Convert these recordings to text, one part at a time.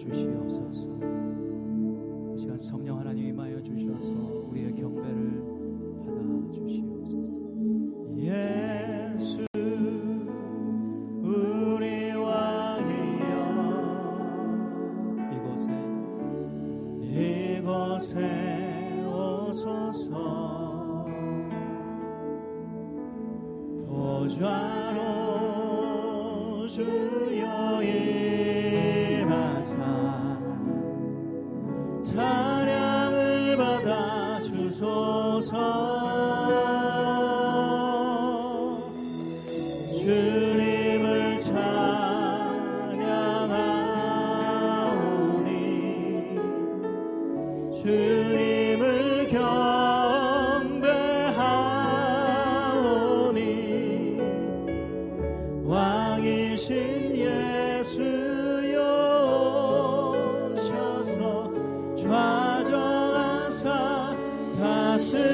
주시옵소서. 이 시간 성령 하나님 임하여 주셔서 우리의 경배를 받아 주시옵소서. 예. 주님을 경배하오니 왕이신 예수여 오셔서 좌정하사 다스리소서.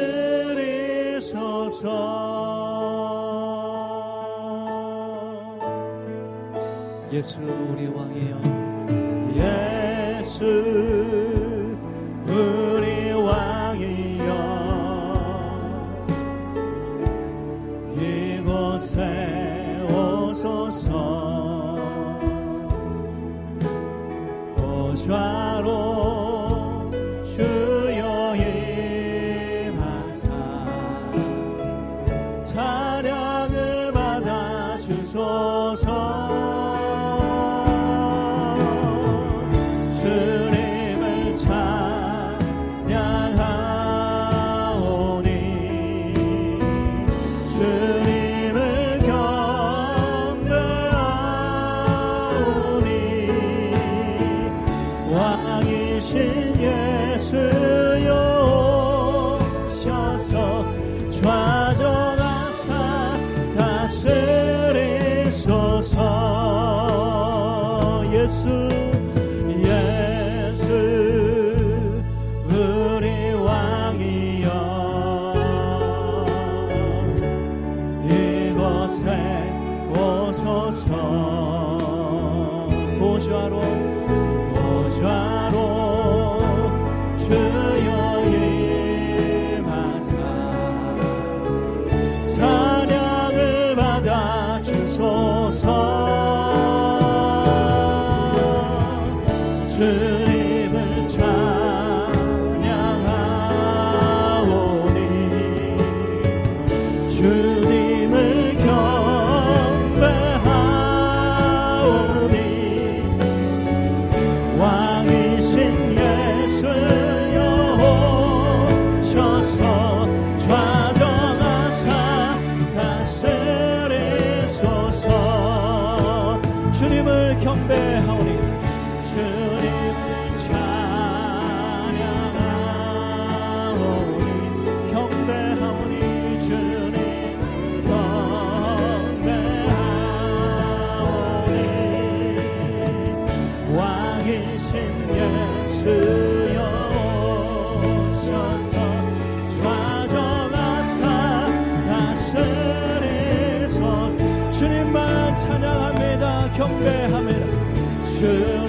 je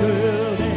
되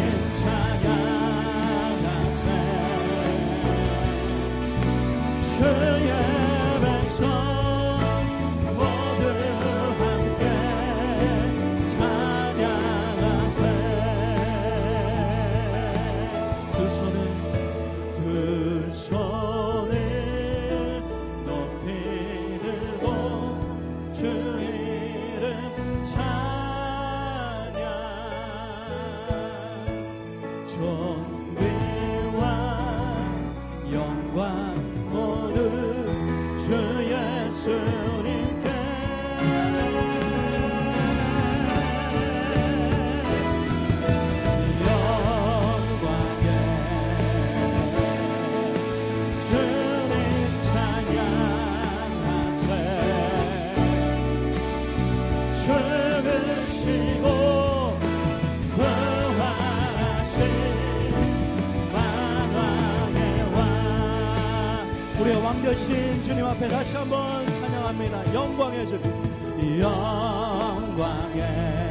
주님 앞에 다시 한번 찬양합니다. 영광의 주님, 영광의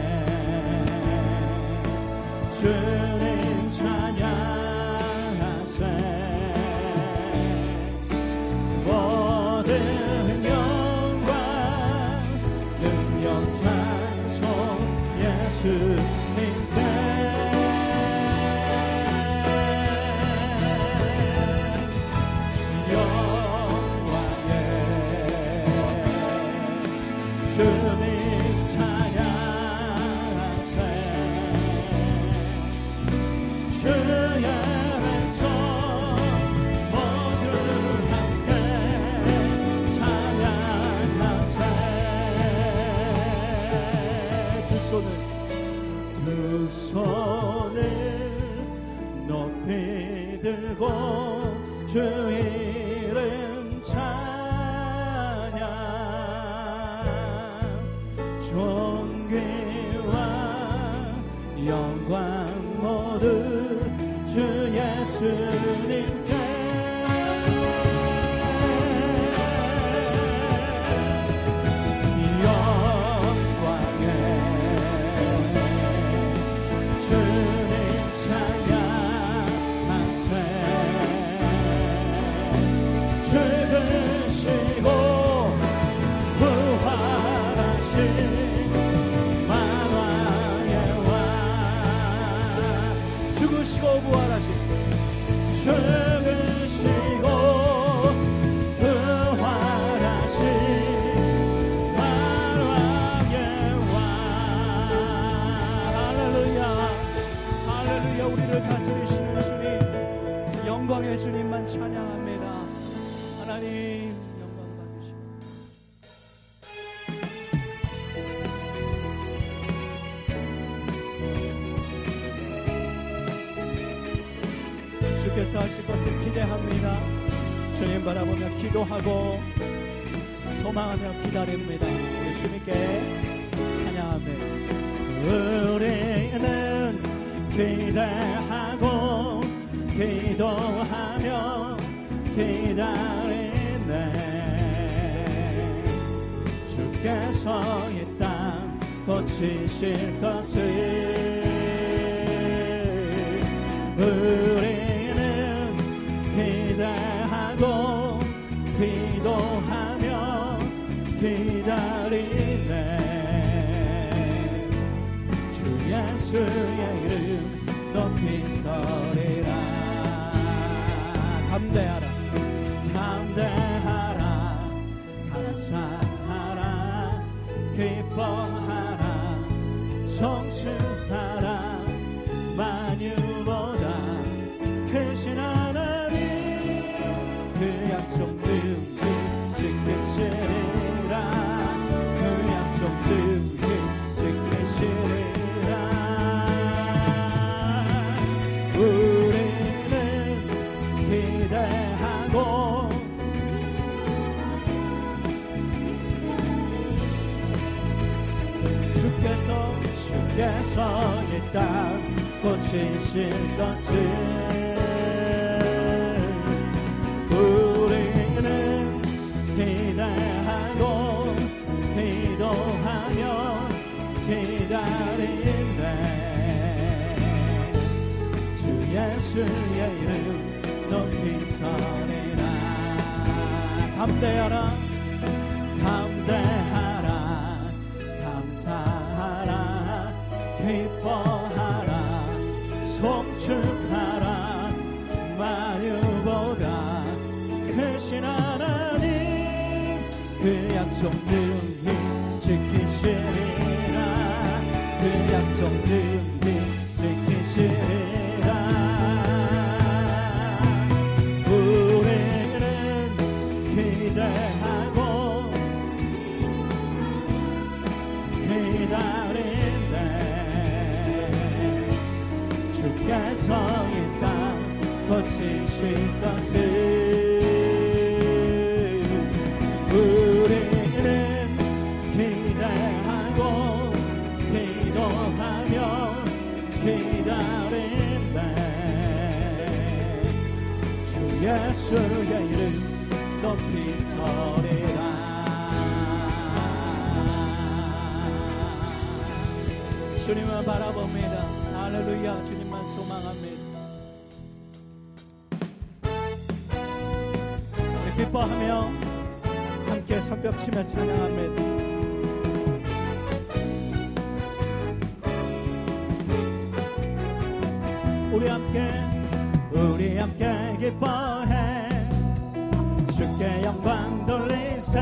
주께서 하실 것을 기대합니다. 주님 바라보며 기도하고 소망하며 기다립니다. 우리 주님께 찬양합니다. 우리는 기대하고 기도하며 기다리네 주께서 이 땅 고치실 것을 주 예수의 이름 높이 서리라. 감대하라. 감대하라. 감사하라. 기뻐하라. 성취 주께서 이 땅 고치실 것을. 우리는 기대하고 기도하며 기다리네. 예수의 이름 높이 서리라. 담대하라 그 약속 능히 지키시 기뻐하며 함께 손뼉치며 찬양합니다. 우리 함께 우리 함께 기뻐해. 주께 영광 돌리세.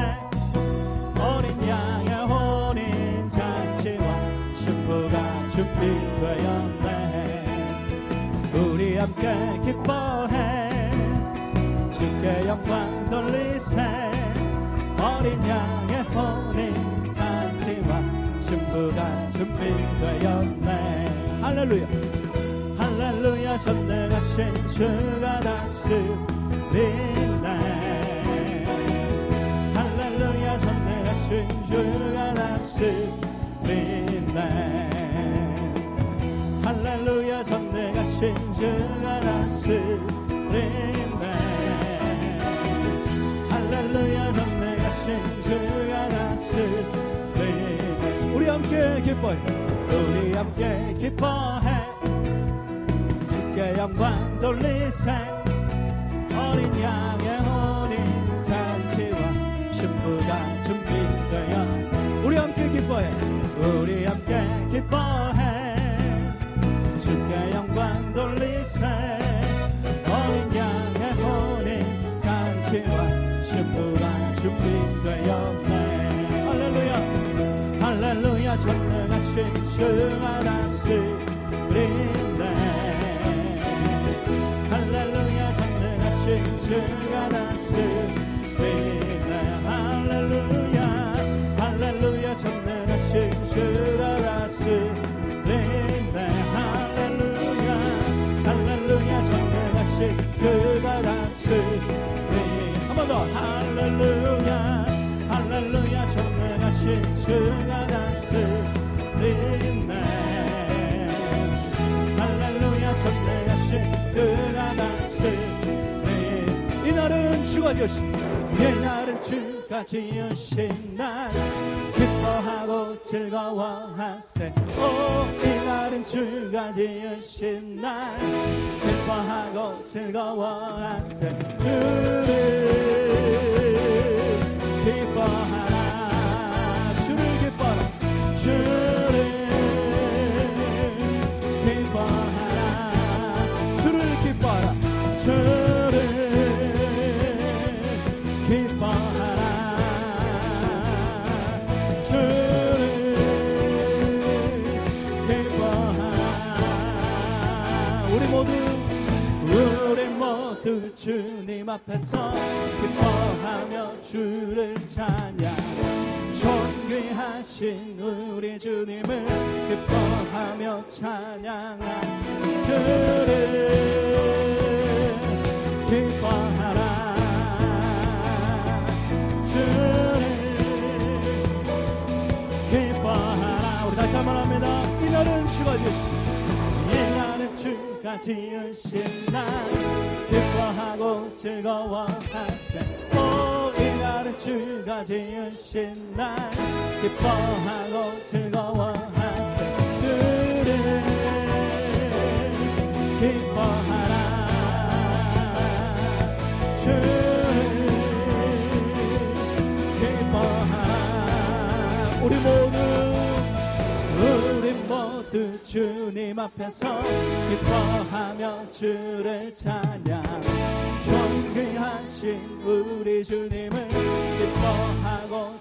어린 양의 혼인 잔치와 신부가 준비되었네. 우리 함께 기뻐해 주께 영광 돌리세. 어린 양의 혼인 잔치와 신부가 준비되었네. 할렐루야. 할렐루야 선대가신 주가 다스리네. 할렐루야 선대가신 주가 다스리네. 할렐루야 선대가신 주 기뻐해 우리 함께 기뻐해. 주께 영광 돌리세. 어린 양의 혼인 잔치와 신부가 준비되어 우리 함께 기뻐해. 우리 함께 기뻐해. 주께 영광 돌리세. 어린 양의 혼인 잔치와 신부가 준비되었네. 할렐루야. 할렐루야. 다스리네 할렐루야 전능하신 주가 지으신 이날은 주가 지으신 날 기뻐하고 즐거워하세. 오 이날은 주가 지으신 날 기뻐하고 즐거워하세. 주를 주님 앞에서 기뻐하며 주를 찬양. 존귀하신 우리 주님을 기뻐하며 찬양하 주를 기뻐하라. 주를 기뻐하라. 우리 다시 한번 합니다. 이날은 주가 지으 지으신 날 기뻐하고 즐거워하세. 오 이날은 주가 지으신 날 기뻐하고 즐거워 주님 앞에서 기뻐하며 주를 찬양. 존귀하신 우리 주님을 기뻐하고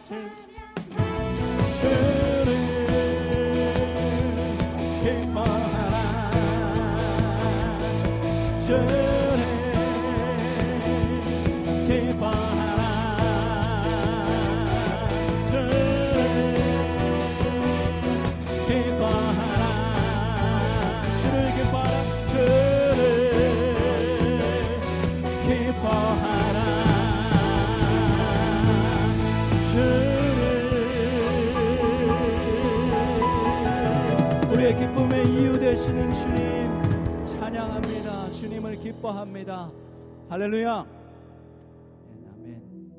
주를 되시는 주님 찬양합니다. 주님을 기뻐합니다. 할렐루야. 아멘.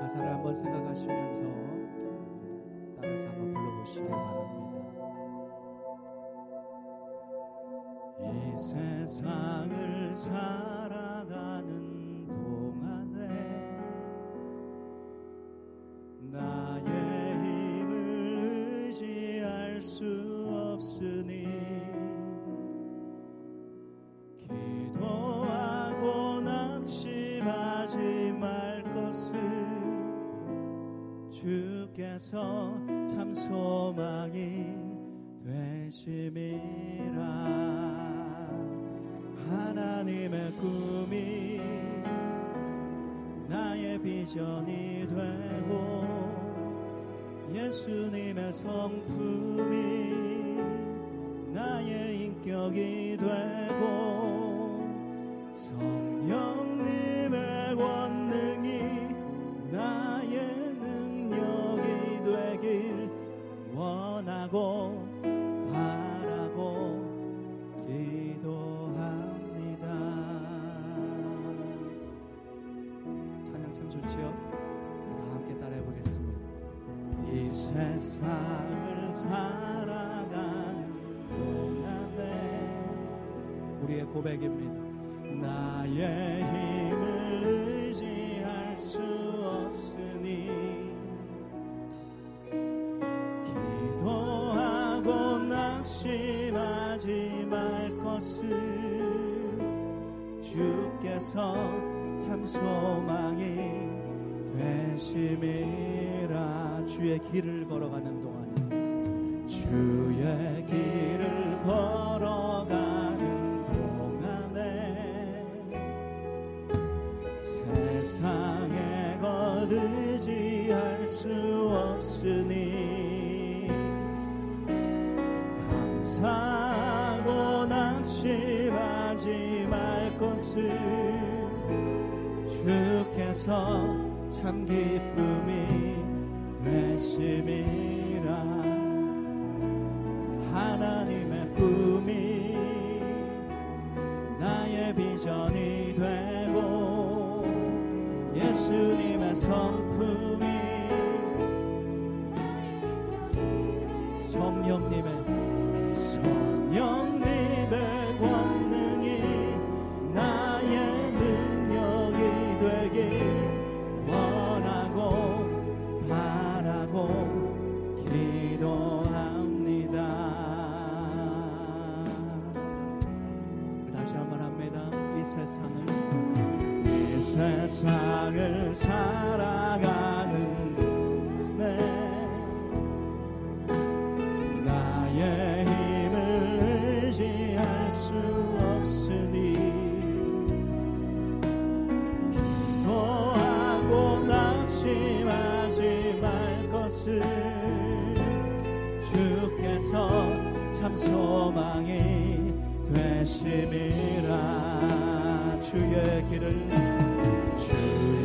가사를 한번 생각하시면서 따라서 한번 불러보시기 바랍니다. 이 세상을 살아가는 주께서 참 소망이 되심이라. 하나님의 꿈이 나의 비전이 되고 예수님의 성품이 나의 인격이 되고 원하고 바라고 기도합니다. 찬양 참 좋지요? 다 함께 따라해 보겠습니다. 이 세상을 살아가는 동안에 우리의 고백입니다. 나의 힘을 의지할 수 없으니 것을 주께서 참 소망이 되심이라 주의 길을 걸어가는 동안에 주의 길을 걸어가는 동안에 세상에 거두지할 수 없으니 감사하고 낙심하지 말 것을 주께서 참 기쁨이 되심이 세상을 이 세상을 살아가는 내 나의 힘을 의지할 수 없으니 기도하고 낙심하지 말 것을 주께서 참 소망이 되심이라 주의 길을 주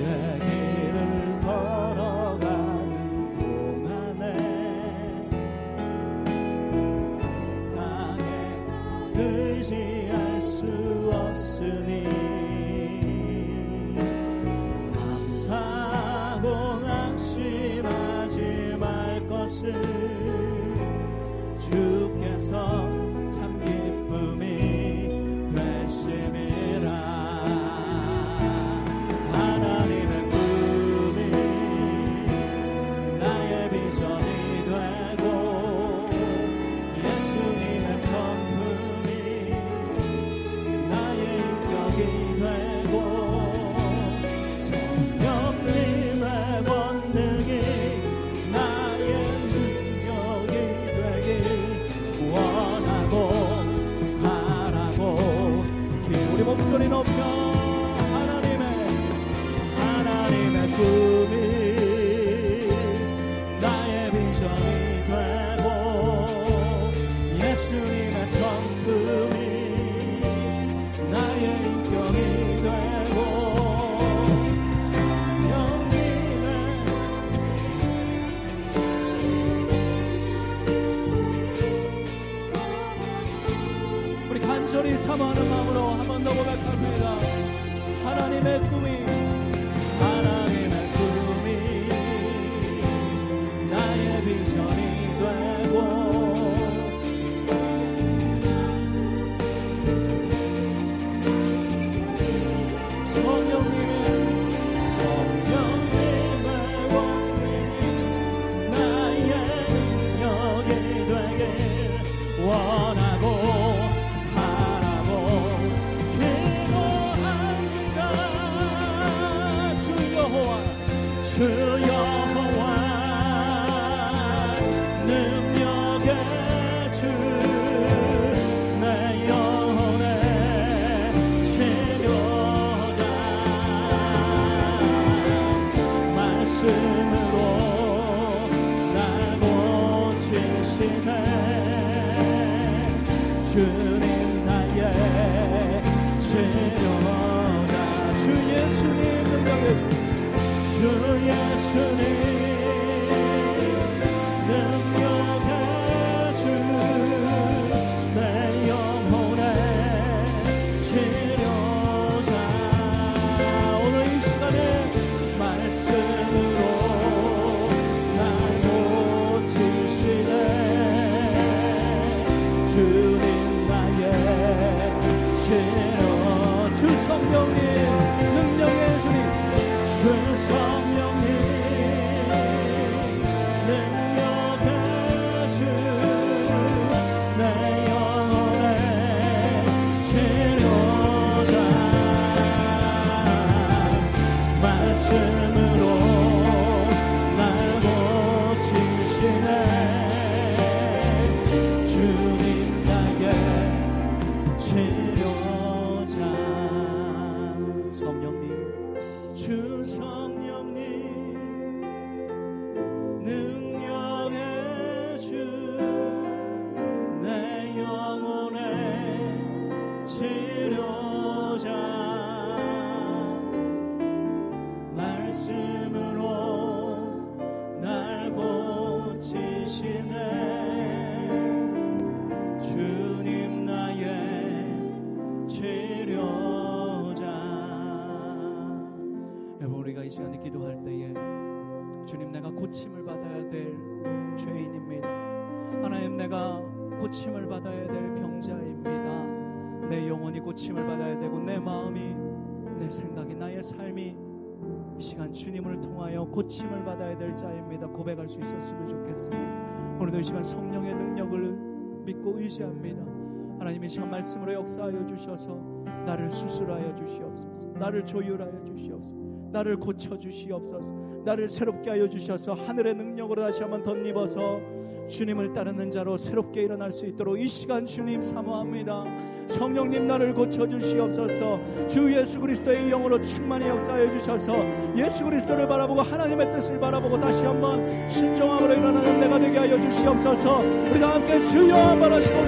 고 하나님 내가 고침을 받아야 될 병자입니다 내 영혼이 고침을 받아야 되고 내 마음이 내 생각이 나의 삶이 이 시간 주님을 통하여 고침을 받아야 될 자입니다. 고백할 수 있었으면 좋겠습니다. 오늘도 이 시간 성령의 능력을 믿고 의지합니다. 하나님이 참 말씀으로 역사하여 주셔서 나를 수술하여 주시옵소서. 나를 조율하여 주시옵소서. 나를 고쳐 주시옵소서. 나를 새롭게 하여 주셔서 하늘의 능력으로 다시 한번 덧입어서 주님을 따르는 자로 새롭게 일어날 수 있도록 이 시간 주님 사모합니다. 성령님 나를 고쳐 주시옵소서. 주 예수 그리스도의 영으로 충만히 역사해 주셔서 예수 그리스도를 바라보고 하나님의 뜻을 바라보고 다시 한번 신종함으로 일어나는 내가 되게 하여 주시옵소서. 우리 다 함께 주여 한번 하시고